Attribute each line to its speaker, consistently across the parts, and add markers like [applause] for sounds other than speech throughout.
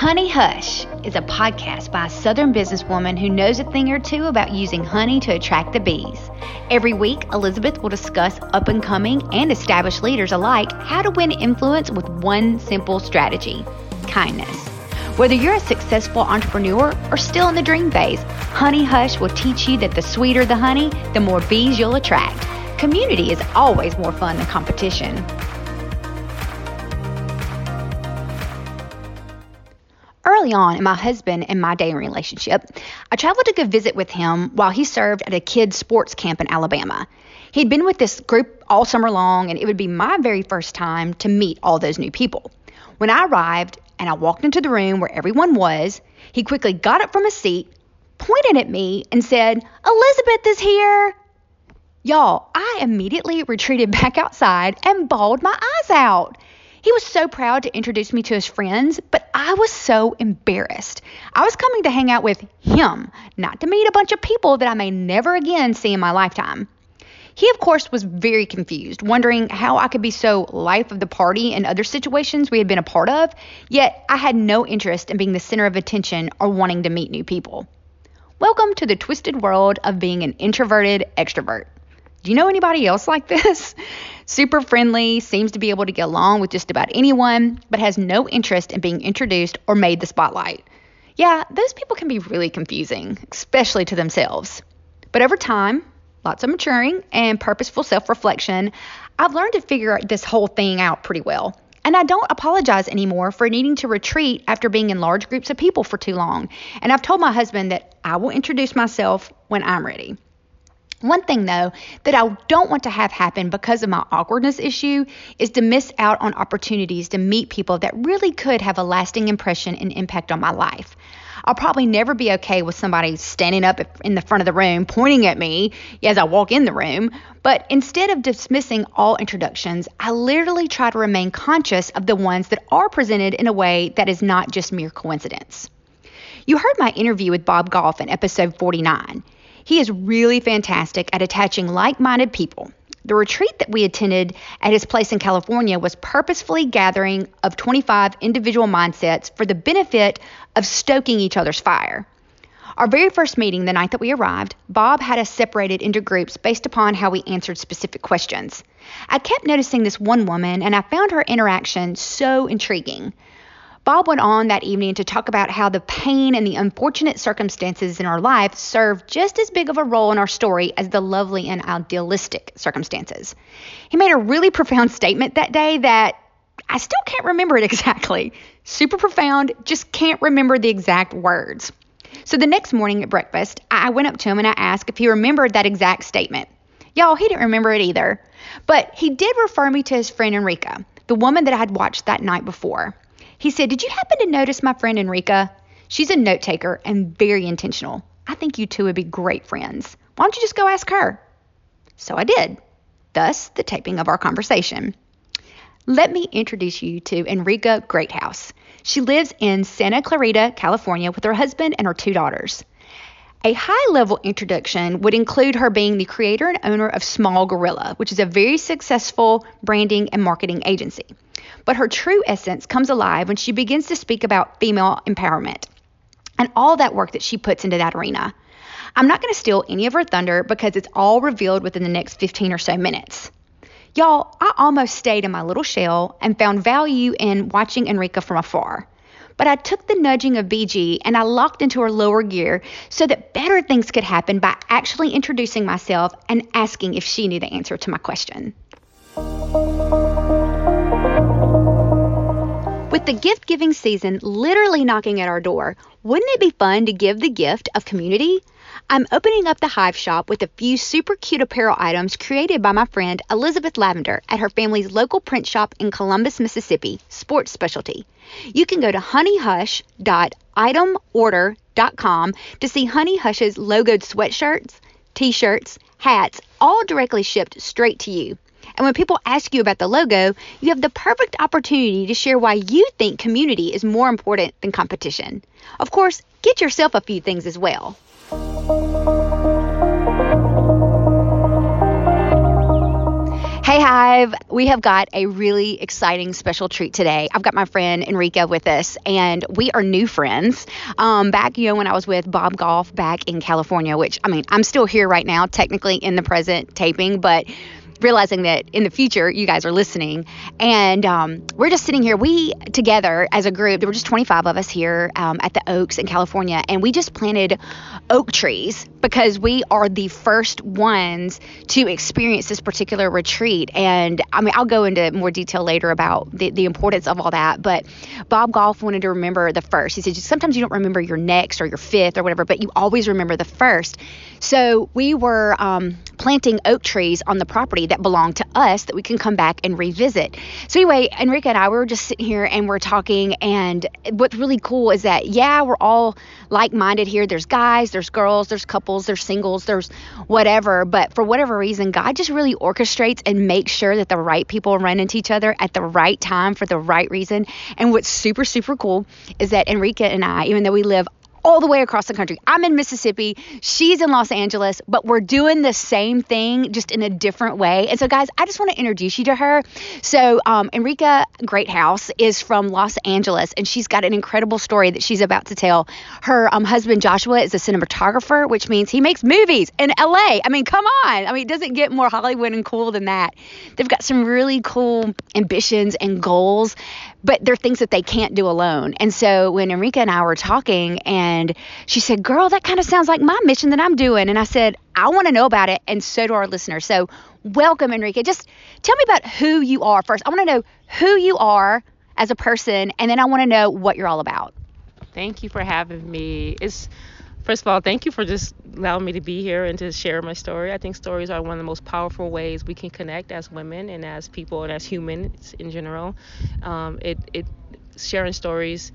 Speaker 1: Honey Hush is a podcast by a Southern businesswoman who knows a thing or two about using honey to attract the bees. Every week, Elizabeth will discuss up and coming and established leaders alike how to win influence with one simple strategy kindness. Whether you're a successful entrepreneur or still in the dream phase, Honey Hush will teach you that the sweeter the honey, the more bees you'll attract. Community is always more fun than competition. Early on in my husband and my dating relationship, I traveled to go visit with him while he served at a kids' sports camp in Alabama. He'd been with this group all summer long, and it would be my very first time to meet all those new people. When I arrived and I walked into the room where everyone was, he quickly got up from his seat, pointed at me, and said, Elizabeth is here. Y'all, I immediately retreated [laughs] back outside and bawled my eyes out. He was so proud to introduce me to his friends, but I was so embarrassed. I was coming to hang out with him, not to meet a bunch of people that I may never again see in my lifetime. He, of course, was very confused, wondering how I could be so life of the party in other situations we had been a part of, yet I had no interest in being the center of attention or wanting to meet new people. Welcome to the twisted world of being an introverted extrovert. Do you know anybody else like this? [laughs] Super friendly, seems to be able to get along with just about anyone, but has no interest in being introduced or made the spotlight. Yeah, those people can be really confusing, especially to themselves. But over time, lots of maturing and purposeful self reflection, I've learned to figure this whole thing out pretty well. And I don't apologize anymore for needing to retreat after being in large groups of people for too long. And I've told my husband that I will introduce myself when I'm ready. One thing, though, that I don't want to have happen because of my awkwardness issue is to miss out on opportunities to meet people that really could have a lasting impression and impact on my life. I'll probably never be okay with somebody standing up in the front of the room pointing at me as I walk in the room, but instead of dismissing all introductions, I literally try to remain conscious of the ones that are presented in a way that is not just mere coincidence. You heard my interview with Bob Goff in episode 49. He is really fantastic at attaching like minded people. The retreat that we attended at his place in California was purposefully gathering of 25 individual mindsets for the benefit of stoking each other's fire. Our very first meeting, the night that we arrived, Bob had us separated into groups based upon how we answered specific questions. I kept noticing this one woman, and I found her interaction so intriguing. Bob went on that evening to talk about how the pain and the unfortunate circumstances in our life serve just as big of a role in our story as the lovely and idealistic circumstances. He made a really profound statement that day that I still can't remember it [laughs] exactly. Super profound, just can't remember the exact words. So the next morning at breakfast, I went up to him and I asked if he remembered that exact statement. Y'all, he didn't remember it either. But he did refer me to his friend Enrica, the woman that I had watched that night before. He said, Did you happen to notice my friend Enrica? She's a note taker and very intentional. I think you two would be great friends. Why don't you just go ask her? So I did. Thus, the taping of our conversation. Let me introduce you to Enrica Greathouse. She lives in Santa Clarita, California, with her husband and her two daughters. A high level introduction would include her being the creator and owner of Small Gorilla, which is a very successful branding and marketing agency. But her true essence comes alive when she begins to speak about female empowerment and all that work that she puts into that arena. I'm not going to steal any of her thunder because it's all revealed within the next 15 or so minutes. Y'all, I almost stayed in my little shell and found value in watching Enrica from afar. But I took the nudging of BG and I locked into her lower gear so that better things could happen by actually introducing myself and asking if she knew the answer to my question. With the gift giving season literally knocking at our door, wouldn't it be fun to give the gift of community? I'm opening up the Hive shop with a few super cute apparel items created by my friend Elizabeth Lavender at her family's local print shop in Columbus, Mississippi, Sports Specialty. You can go to honeyhush.itemorder.com to see Honey Hush's logoed sweatshirts, t shirts, hats, all directly shipped straight to you. And when people ask you about the logo, you have the perfect opportunity to share why you think community is more important than competition. Of course, get yourself a few things as well. Hey, Hive. We have got a really exciting special treat today. I've got my friend Enrica with us, and we are new friends. Um, back, you know, when I was with Bob Goff back in California, which I mean, I'm still here right now, technically in the present taping, but realizing that in the future you guys are listening. And um, we're just sitting here, we together as a group, there were just 25 of us here um, at the Oaks in California, and we just planted oak trees because we are the first ones to experience this particular retreat. And I mean, I'll go into more detail later about the, the importance of all that. But Bob Goff wanted to remember the first. He said, sometimes you don't remember your next or your fifth or whatever, but you always remember the first. So we were um, planting oak trees on the property that belonged to us that we can come back and revisit. So anyway, Enrica and I we were just sitting here and we're talking. And what's really cool is that yeah, we're all like-minded here. There's guys, there's girls, there's couples, there's singles, there's whatever. But for whatever reason, God just really orchestrates and makes sure that the right people run into each other at the right time for the right reason. And what's super super cool is that Enrica and I, even though we live all the way across the country. I'm in Mississippi, she's in Los Angeles, but we're doing the same thing just in a different way. And so, guys, I just want to introduce you to her. So, um, Enrica Greathouse is from Los Angeles, and she's got an incredible story that she's about to tell. Her um, husband, Joshua, is a cinematographer, which means he makes movies in LA. I mean, come on. I mean, it doesn't get more Hollywood and cool than that. They've got some really cool ambitions and goals but they're things that they can't do alone. And so when Enrica and I were talking, and she said, Girl, that kind of sounds like my mission that I'm doing. And I said, I want to know about it, and so do our listeners. So welcome, Enrica. Just tell me about who you are first. I want to know who you are as a person, and then I want to know what you're all about.
Speaker 2: Thank you for having me. It's first of all, thank you for just allowing me to be here and to share my story. I think stories are one of the most powerful ways we can connect as women and as people and as humans in general. Um, it, it sharing stories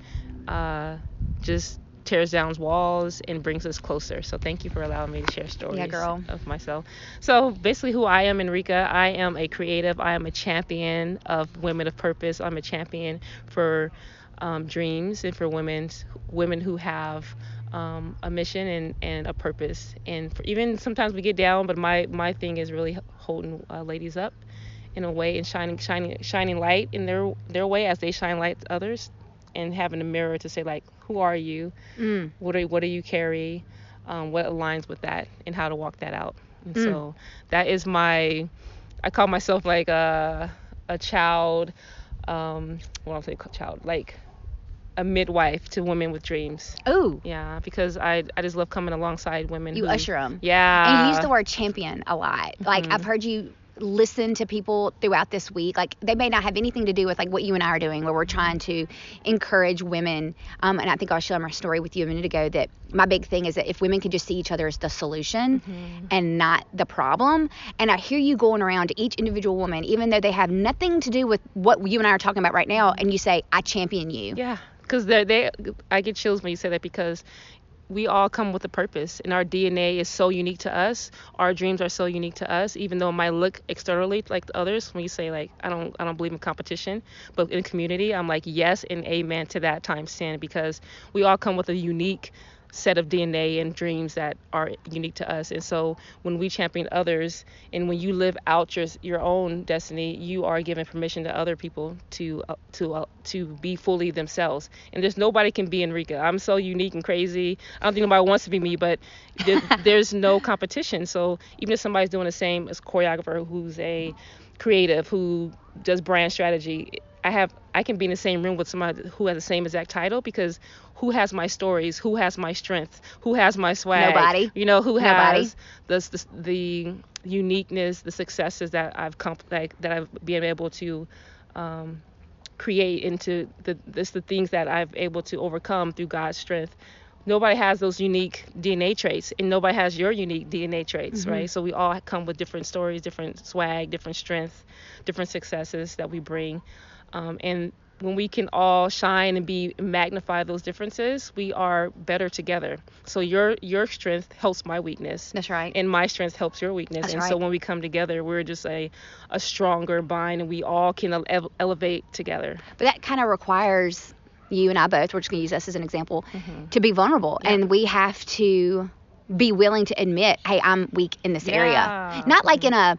Speaker 2: uh, just tears down walls and brings us closer. So thank you for allowing me to share stories
Speaker 1: yeah,
Speaker 2: of myself. So basically who I am, Enrica, I am a creative. I am a champion of women of purpose. I'm a champion for um, dreams and for women women who have um, a mission and, and a purpose. And even sometimes we get down, but my, my thing is really holding uh, ladies up in a way and shining shining shining light in their their way as they shine light to others and having a mirror to say like who are you mm. what are what do you carry um, what aligns with that and how to walk that out and mm. so that is my I call myself like a a child um what I'm saying child like a midwife to women with dreams.
Speaker 1: Oh.
Speaker 2: Yeah, because I I just love coming alongside women.
Speaker 1: You
Speaker 2: who,
Speaker 1: usher them.
Speaker 2: Yeah.
Speaker 1: And you use the word champion a lot. Like mm-hmm. I've heard you listen to people throughout this week like they may not have anything to do with like what you and i are doing where we're trying to encourage women um, and i think i'll share my story with you a minute ago that my big thing is that if women could just see each other as the solution mm-hmm. and not the problem and i hear you going around to each individual woman even though they have nothing to do with what you and i are talking about right now and you say i champion you
Speaker 2: yeah because they they I get chills when you say that because we all come with a purpose and our DNA is so unique to us. Our dreams are so unique to us, even though it might look externally like others. When you say like I don't I don't believe in competition, but in community, I'm like yes and amen to that time ten because we all come with a unique set of DNA and dreams that are unique to us. And so when we champion others and when you live out your your own destiny, you are giving permission to other people to uh, to uh, to be fully themselves. And there's nobody can be Enrica. I'm so unique and crazy. I don't think nobody wants to be me, but there, [laughs] there's no competition. So even if somebody's doing the same as choreographer who's a creative who does brand strategy, I have I can be in the same room with somebody who has the same exact title because who has my stories, who has my strength, who has my swag,
Speaker 1: nobody,
Speaker 2: you know, who Nobody. has the, the, the uniqueness, the successes that I've comp- like that I've been able to um, create into the this the things that I've able to overcome through God's strength. Nobody has those unique DNA traits, and nobody has your unique DNA traits, mm-hmm. right? So we all come with different stories, different swag, different strength, different successes that we bring, um, and when we can all shine and be magnify those differences, we are better together. So your your strength helps my weakness.
Speaker 1: That's right.
Speaker 2: And my strength helps your weakness.
Speaker 1: That's
Speaker 2: and
Speaker 1: right.
Speaker 2: so when we come together, we're just a a stronger bind, and we all can ele- elevate together.
Speaker 1: But that kind of requires you and I both. We're just going to use us as an example mm-hmm. to be vulnerable, yeah. and we have to be willing to admit, hey, I'm weak in this
Speaker 2: yeah.
Speaker 1: area. Not like in a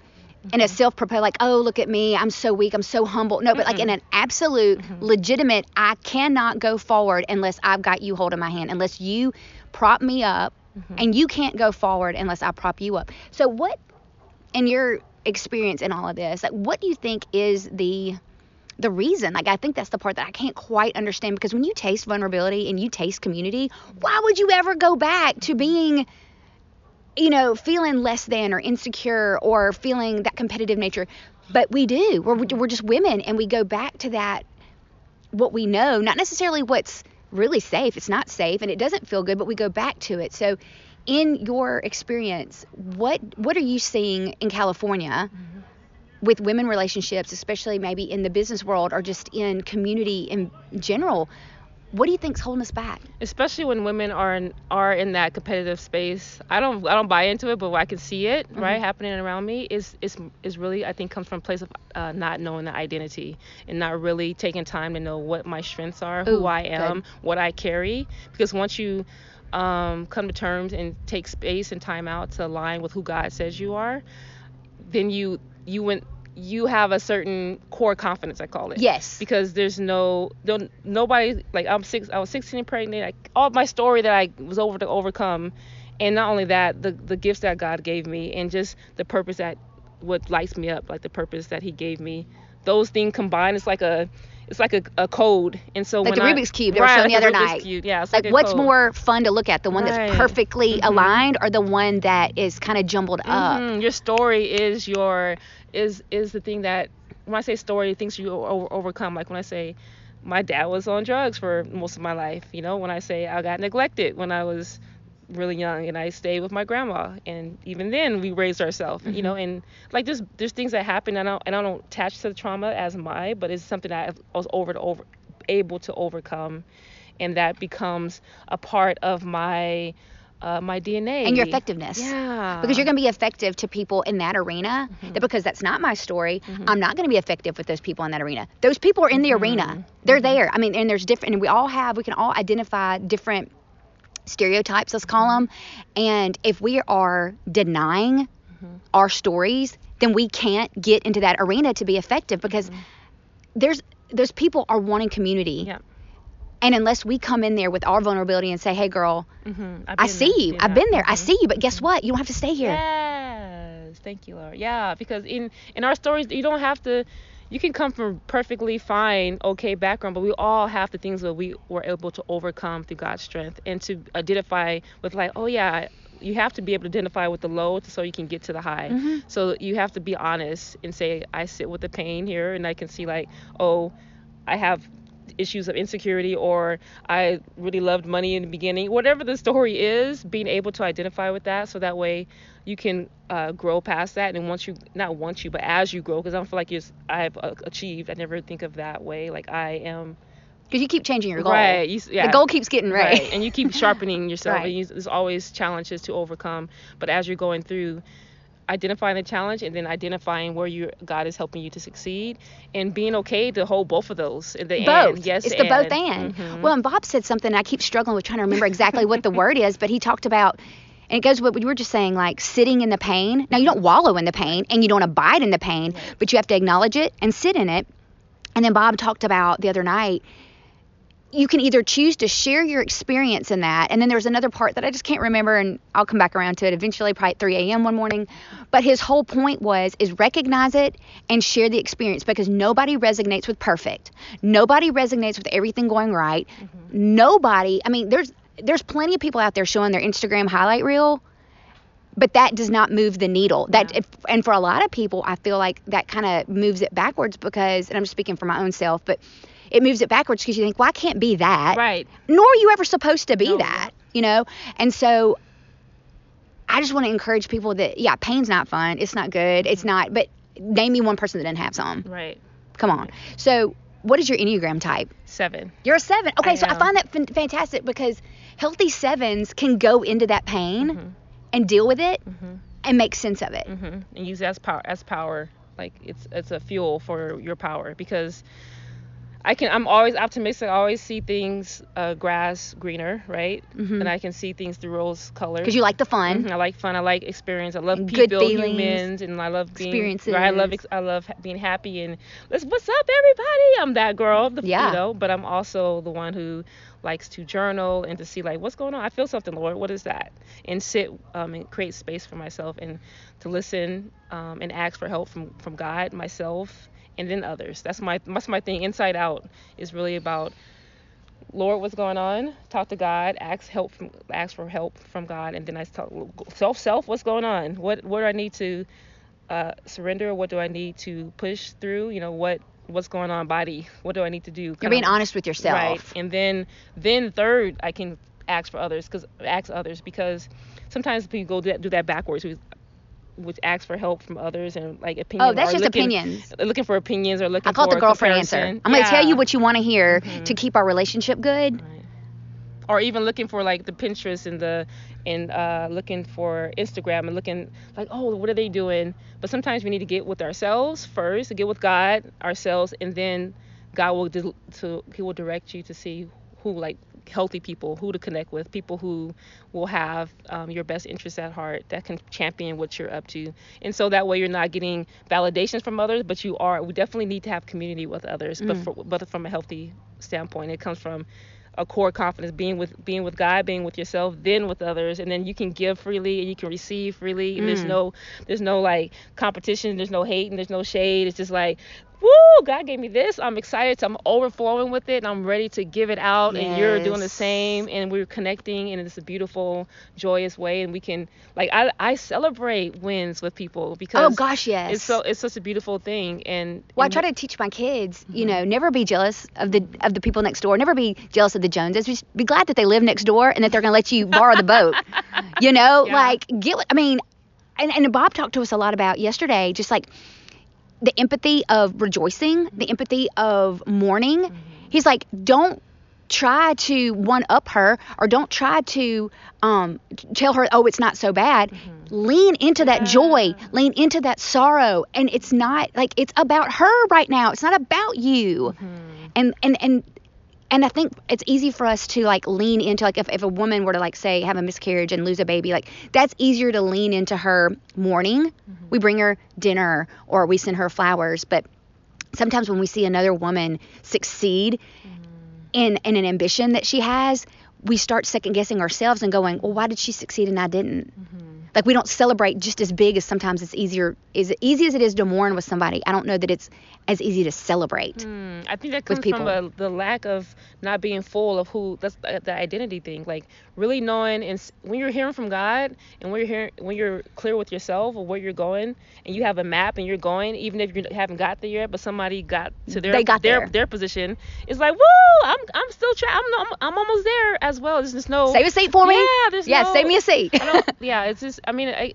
Speaker 1: in a mm-hmm. self-propelled like oh look at me i'm so weak i'm so humble. No but like in mm-hmm. an absolute mm-hmm. legitimate i cannot go forward unless i've got you holding my hand unless you prop me up and you can't go forward unless i prop you up. So what in your experience in all of this like what do you think is the the reason? Like i think that's the part that i can't quite understand because when you taste vulnerability and you taste community why would you ever go back to being you know feeling less than or insecure or feeling that competitive nature. But we do. We're, we're just women and we go back to that what we know not necessarily what's really safe. It's not safe and it doesn't feel good but we go back to it. So in your experience what what are you seeing in california with women relationships, especially maybe in the business world or just in community in general, what do you think's holding us back?
Speaker 2: especially when women are in, are in that competitive space. I don't I don't buy into it, but I can see it
Speaker 1: Mm-hmm.
Speaker 2: right happening around me. Is is is really I think comes from a place of uh, not knowing the identity and not really taking time to know what my strengths are,
Speaker 1: Ooh,
Speaker 2: who I
Speaker 1: good.
Speaker 2: am, what I carry. Because once you um, come to terms and take space and time out to align with who God says you are, then you you went you have a certain core confidence I call it.
Speaker 1: Yes.
Speaker 2: because there's no don't nobody like I'm six I was 16 and pregnant. Like all my story that I was over to overcome. And not only that the the gifts that God gave me and just the purpose that what lights me up like the purpose that he gave me. Those things combined it's like a it's like a, a code and so
Speaker 1: Like
Speaker 2: when
Speaker 1: the
Speaker 2: I-
Speaker 1: Rubik's Cube they were showing
Speaker 2: like
Speaker 1: the other
Speaker 2: Rubik's
Speaker 1: night.
Speaker 2: Cube. yeah it's
Speaker 1: Like,
Speaker 2: like,
Speaker 1: what's
Speaker 2: code.
Speaker 1: more fun to look at? The one
Speaker 2: Right.
Speaker 1: that's perfectly
Speaker 2: Mhm.
Speaker 1: aligned or the one that is kind of jumbled up?
Speaker 2: Mhm. Your story is your is is the thing that when I say story, things you over, overcome. Like when I say my dad was on drugs for most of my life. You know, when I say I got neglected when I was really young and I stayed with my grandma and even then we raised ourselves you know and like there's there's things that happen and I don't and I don't attach to the trauma as my but it's something that I was over to over able to overcome and that becomes a part of my uh, my DNA
Speaker 1: And your effectiveness.
Speaker 2: yeah
Speaker 1: Because you're going to be effective to people in that arena.
Speaker 2: Mm-hmm.
Speaker 1: That because that's not my story, I'm not going to be effective with those people in that arena. Those people are in the arena. They're there. I mean, and there's different, and we all have, we can all identify different stereotypes, let's call mm-hmm. them. And if we are denying mm-hmm. our stories, then we can't get into that arena to be effective because mm-hmm. there's those people are wanting community.
Speaker 2: Yeah.
Speaker 1: And unless we come in there with our vulnerability and say, "Hey, girl,
Speaker 2: Mm-hmm.
Speaker 1: I see you. I've been there. I see you, but guess what? You don't have to stay here."
Speaker 2: Yes, thank you, Laura. Yeah, because in in our stories, you don't have to. You can come from perfectly fine, okay background, but we all have the things that we were able to overcome through God's strength and to identify with like, oh yeah, you have to be able to identify with the low so you can get to the high.
Speaker 1: Mhm.
Speaker 2: So you have to be honest and say, I sit with the pain here, and I can see like, oh, I have issues of insecurity or I really loved money in the beginning. Whatever the story is, being able to identify with that so that way you can uh, grow past that. And once you, not once you, but as you grow, because I don't feel like you're, I've uh, achieved. I never think of that way. Like I am.
Speaker 1: Because you keep changing your goal.
Speaker 2: Right. You, yeah.
Speaker 1: The goal keeps getting right.
Speaker 2: Right. And you keep [laughs] sharpening yourself.
Speaker 1: Right.
Speaker 2: And you, there's always challenges to overcome. But as you're going through, identifying the challenge and then identifying where you God is helping you to succeed and being okay to hold both of those in the
Speaker 1: both.
Speaker 2: end. Yes,
Speaker 1: it's the both and.
Speaker 2: Mhm.
Speaker 1: Well, and Bob said something. I keep struggling with trying to remember exactly what the word is, but he talked about, and it goes with what you were just saying, like sitting in the pain. Now you don't wallow in the pain, and you don't abide in the pain, but you have to acknowledge it and sit in it. And then Bob talked about the other night. You can either choose to share your experience in that, and then there's another part that I just can't remember, and I'll come back around to it eventually, probably at 3 a.m. one morning. But his whole point was is recognize it and share the experience because nobody resonates with perfect. Nobody resonates with everything going right. Mm-hmm. Nobody. I mean, there's there's plenty of people out there showing their Instagram highlight reel, but that does not move the needle. That if, and for a lot of people, I feel like that kind of moves it backwards because, and I'm speaking for my own self, but it moves it backwards because you think, well, I can't be that
Speaker 2: Right.
Speaker 1: nor are you ever supposed to be
Speaker 2: No,
Speaker 1: that, you know? And so I just want to encourage people that, yeah, pain's not fun. It's not good. It's not, but name me one person that didn't have some.
Speaker 2: Right.
Speaker 1: Come on. So, what is your Enneagram type?
Speaker 2: Seven.
Speaker 1: You're a seven. Okay,
Speaker 2: I
Speaker 1: so I find that fan- fantastic because healthy sevens can go into that pain
Speaker 2: Mhm.
Speaker 1: and deal with it
Speaker 2: Mhm.
Speaker 1: and make sense of it.
Speaker 2: hmm And use it as power as power. Like it's it's a fuel for your power because I can. I'm always optimistic. I always see things uh, grass greener, right?
Speaker 1: Mhm.
Speaker 2: And I can see things through rose colors.
Speaker 1: Because you like the fun.
Speaker 2: Mhm, I like fun. I like experience. I love
Speaker 1: And good feelings,
Speaker 2: humans, and I love being.
Speaker 1: experiences.
Speaker 2: Right, I love. ex- I love being happy and let's. What's up, everybody? I'm that girl. The,
Speaker 1: Yeah.
Speaker 2: You know, but I'm also the one who likes to journal and to see like what's going on. I feel something, Lord. What is that? And sit um, and create space for myself and to listen um, and ask for help from from God, myself, and then others. That's my that's my thing. Inside out is really about Lord, what's going on? Talk to God. Ask help from ask for help from God, and then I talk self self. What's going on? What what do I need to uh, surrender? What do I need to push through? You know what what's going on body? What do I need to do?
Speaker 1: You're
Speaker 2: Kinda-
Speaker 1: being honest with yourself.
Speaker 2: Right. And then then third, I can ask for others because ask others because sometimes people go do that, do that backwards. We- Which ask for help from others and like opinions.
Speaker 1: Oh, that's just
Speaker 2: looking,
Speaker 1: opinions.
Speaker 2: Looking for opinions or looking
Speaker 1: I call it the girlfriend answer. I'm going to tell you what you want to hear
Speaker 2: Mhm.
Speaker 1: to keep our relationship good.
Speaker 2: Right. Or even looking for like the Pinterest and the and uh, looking for Instagram and looking like oh what are they doing? But sometimes we need to get with ourselves first, get with God ourselves, and then God will di- to He will direct you to see who like healthy people, who to connect with, people who will have um, your best interests at heart, that can champion what you're up to, and so that way you're not getting validations from others, but you are. We definitely need to have community with others, but
Speaker 1: Mm.
Speaker 2: for, but from a healthy standpoint, it comes from a core confidence being with being with God, being with yourself, then with others, and then you can give freely and you can receive freely. And there's
Speaker 1: Mm.
Speaker 2: no there's no like competition, there's no hate and there's no shade. It's just like, woo, God gave me this. I'm excited. I'm overflowing with it and I'm ready to give it out and you're doing the same and we're connecting and it's a beautiful, joyous way and we can like I I celebrate wins with people because
Speaker 1: Oh, gosh, yes.
Speaker 2: it's so it's such a beautiful thing and
Speaker 1: Well, I try to teach my kids, you
Speaker 2: Mm-hmm.
Speaker 1: know, never be jealous of the of the people next door. Never be jealous of the Joneses. Just be glad that they live next door and that they're going to let you borrow the boat. [laughs] You know,
Speaker 2: Yeah.
Speaker 1: like get. I mean, and and Bob talked to us a lot about yesterday, just like the empathy of rejoicing, the empathy of mourning.
Speaker 2: Mm-hmm.
Speaker 1: He's like, don't try to one up her or don't try to um, tell her, oh, it's not so bad. Lean into that joy, lean into that sorrow. And it's not like it's about her right now. It's not about you. And, and, and, and I think it's easy for us to like lean into like if, if a woman were to like say have a miscarriage and lose a baby, like that's easier to lean into her mourning. Mm-hmm. We bring her dinner or we send her flowers, but sometimes when we see another woman succeed mm-hmm. in in an ambition that she has, we start second guessing ourselves and going, well, why did she succeed and I didn't? Mm-hmm. Like we don't celebrate just as big as sometimes it's easier is easy as it is to mourn with somebody. I don't know that it's as easy to celebrate.
Speaker 2: Hmm, I think that
Speaker 1: with
Speaker 2: comes from
Speaker 1: people.
Speaker 2: a, the lack of not being full of who that's the, the identity thing. Like really knowing and when you're hearing from God and when you're hearing when you're clear with yourself of where you're going and you have a map and you're going, even if you haven't got there yet, but somebody got to their
Speaker 1: They got
Speaker 2: their
Speaker 1: there.
Speaker 2: their position, it's like woo, I'm I'm still trying. I'm, I'm I'm almost there as well. There's just no
Speaker 1: Save a seat for me.
Speaker 2: Yeah, there's
Speaker 1: yeah,
Speaker 2: no,
Speaker 1: save me a seat.
Speaker 2: I don't, yeah, it's just. I mean, I,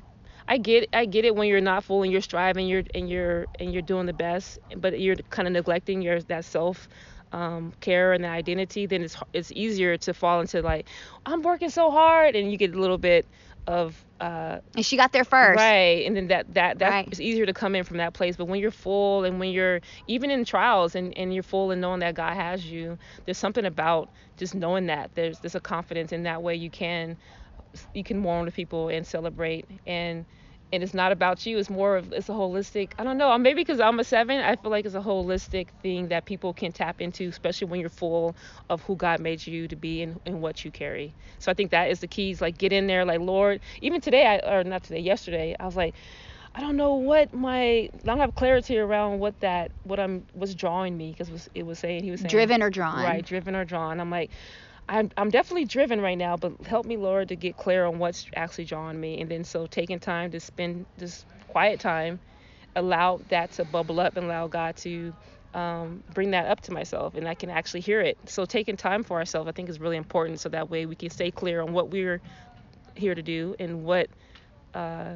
Speaker 2: I get, I get it when you're not full and you're striving, you're and you're and you're doing the best, but you're kind of neglecting your that self um, care and the identity. Then it's it's easier to fall into like, I'm working so hard, and you get a little bit of uh,
Speaker 1: and she got there first.
Speaker 2: Right, and then that that that
Speaker 1: Right.
Speaker 2: it's easier to come in from that place. But when you're full and when you're even in trials and, and you're full and knowing that God has you, there's something about just knowing that there's there's a confidence in that way you can you can mourn with people and celebrate and and it's not about you. It's more of it's a holistic i don't know uh, maybe because i'm a seven i feel like it's a holistic thing that people can tap into especially when you're full of who god made you to be and, and what you carry. So i think that is the keys like get in there like lord even today I, or not today yesterday i was like I don't know what my I don't have clarity around what that what I'm was drawing me because was it was saying he was saying
Speaker 1: Driven or drawn.
Speaker 2: right driven or drawn. I'm like I'm I'm definitely driven right now but help me Lord to get clear on what's actually drawing me. And then so taking time to spend this quiet time allow that to bubble up and allow God to um, bring that up to myself and I can actually hear it. So taking time for ourselves I think is really important so that way we can stay clear on what we're here to do and what uh,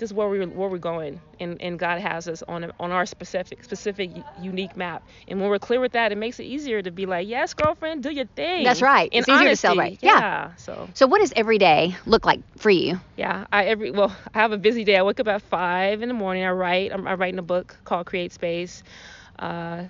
Speaker 2: just where we're where we're going and, and God has us on a, on our specific specific unique map and when we're clear with that it makes it easier to be like yes girlfriend do your thing
Speaker 1: That's right.
Speaker 2: In
Speaker 1: It's easier to celebrate. Yeah.
Speaker 2: yeah so
Speaker 1: So what does every day look like for you?
Speaker 2: yeah I every well [laughs] I have a busy day I wake up at five in the morning I write I'm, I'm writing a book called Create Space uh,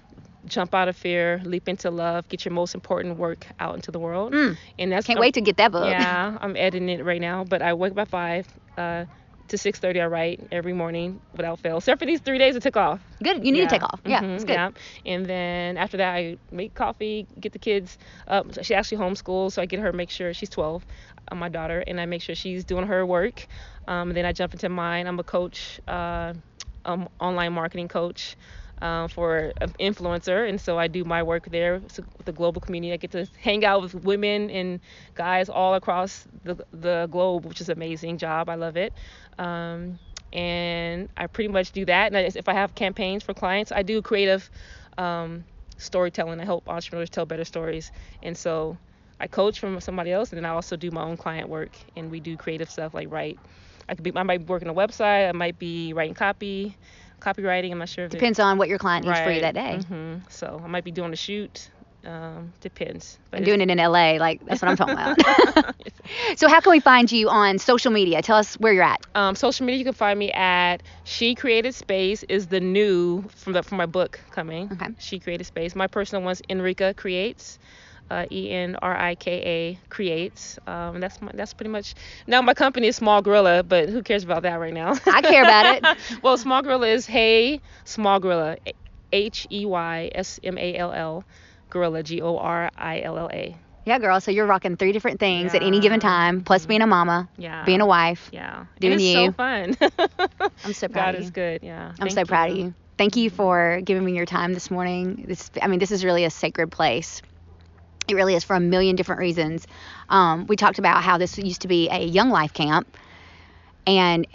Speaker 2: jump out of fear, leap into love, get your most important work out into the world.
Speaker 1: Mm.
Speaker 2: And that's
Speaker 1: Can't
Speaker 2: I'm-
Speaker 1: wait to get that book.
Speaker 2: Yeah, [laughs] I'm editing it right now, but I wake up at five. Uh, to 6:30, I write every morning without fail. Except for these three days I took off.
Speaker 1: Good. You need
Speaker 2: Yeah.
Speaker 1: to take off. Yeah,
Speaker 2: Mhm,
Speaker 1: it's good.
Speaker 2: Yeah. And then after that, I make coffee, get the kids up. She actually homeschools, so I get her, make sure she's 12, uh, my daughter, and I make sure she's doing her work. Um, and then I jump into mine. I'm a coach, uh, um, online marketing coach. Uh, for an influencer, and so I do my work there with the global community. I get to hang out with women and guys all across the the globe, which is an amazing job. I love it. Um, and I pretty much do that. And I- if I have campaigns for clients, I do creative um, storytelling. I help entrepreneurs tell better stories. And so I coach from somebody else, and then I also do my own client work. And we do creative stuff like write. I could be. I might be working a website. I might be writing copy, copywriting. I'm not sure if it,
Speaker 1: Depends on what your client needs for you that day.
Speaker 2: hmm So I might be doing a shoot. Um, depends. But
Speaker 1: And doing it in LA, like that's what I'm talking about. [laughs] so how can we find you on social media? Tell us where you're at.
Speaker 2: Um, social media, you can find me at She Created Space is the new from the from my book coming.
Speaker 1: Okay.
Speaker 2: She Created Space. My personal one's Enrica Creates. Uh, E N R I K A creates. Um, that's my, that's pretty much. Now my company is Small Gorilla, but who cares about that right now?
Speaker 1: I care about it. [laughs]
Speaker 2: well, Small Gorilla is Hey Small Gorilla, H E Y S M A L L, Gorilla G O R I L L A.
Speaker 1: Yeah, girl. So you're rocking three different things at any given time, plus being a mama,
Speaker 2: Yeah.
Speaker 1: being a wife.
Speaker 2: Yeah.
Speaker 1: Doing
Speaker 2: and it's
Speaker 1: you.
Speaker 2: so fun. [laughs]
Speaker 1: I'm so proud
Speaker 2: God
Speaker 1: of
Speaker 2: is good. Yeah.
Speaker 1: I'm
Speaker 2: Thank
Speaker 1: so proud of you. Thank you for giving me your time this morning. This, I mean, this is really a sacred place. It really is for a million different reasons. Um, we talked about how this used to be a young life camp, and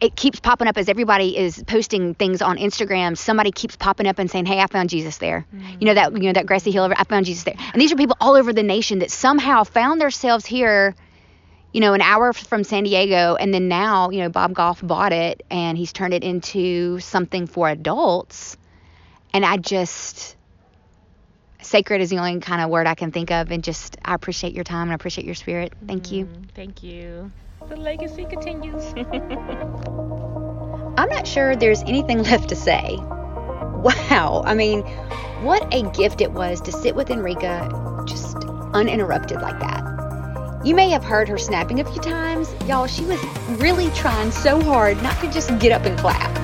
Speaker 1: it keeps popping up as everybody is posting things on Instagram. Somebody keeps popping up and saying, "Hey, I found Jesus there." You know that you know that Gracie Hill. I found Jesus there. And these are people all over the nation that somehow found themselves here you know, an hour from San Diego, and then now, you know, Bob Goff bought it and he's turned it into something for adults. And I just, sacred is the only kind of word I can think of. And just, I appreciate your time and I appreciate your spirit. Thank you.
Speaker 2: Mm, Thank you. The legacy continues. [laughs]
Speaker 1: I'm not sure there's anything left to say. Wow. I mean, what a gift it was to sit with Enrica just uninterrupted like that. You may have heard her snapping a few times. Y'all, she was really trying so hard not to just get up and clap.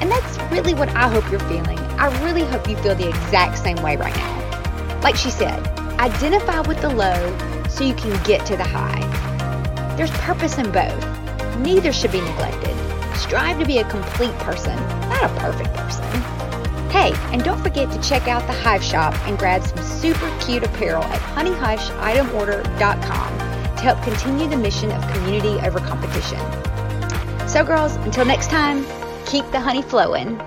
Speaker 1: And that's really what I hope you're feeling. I really hope you feel the exact same way right now. Like she said, identify with the low so you can get to the high. There's purpose in both. Neither should be neglected. Strive to be a complete person, not a perfect person. Hey, and don't forget to check out the Hive Shop and grab some super cute apparel at honeyhushitemorder.com to help continue the mission of community over competition. So, girls, until next time, keep the honey flowing.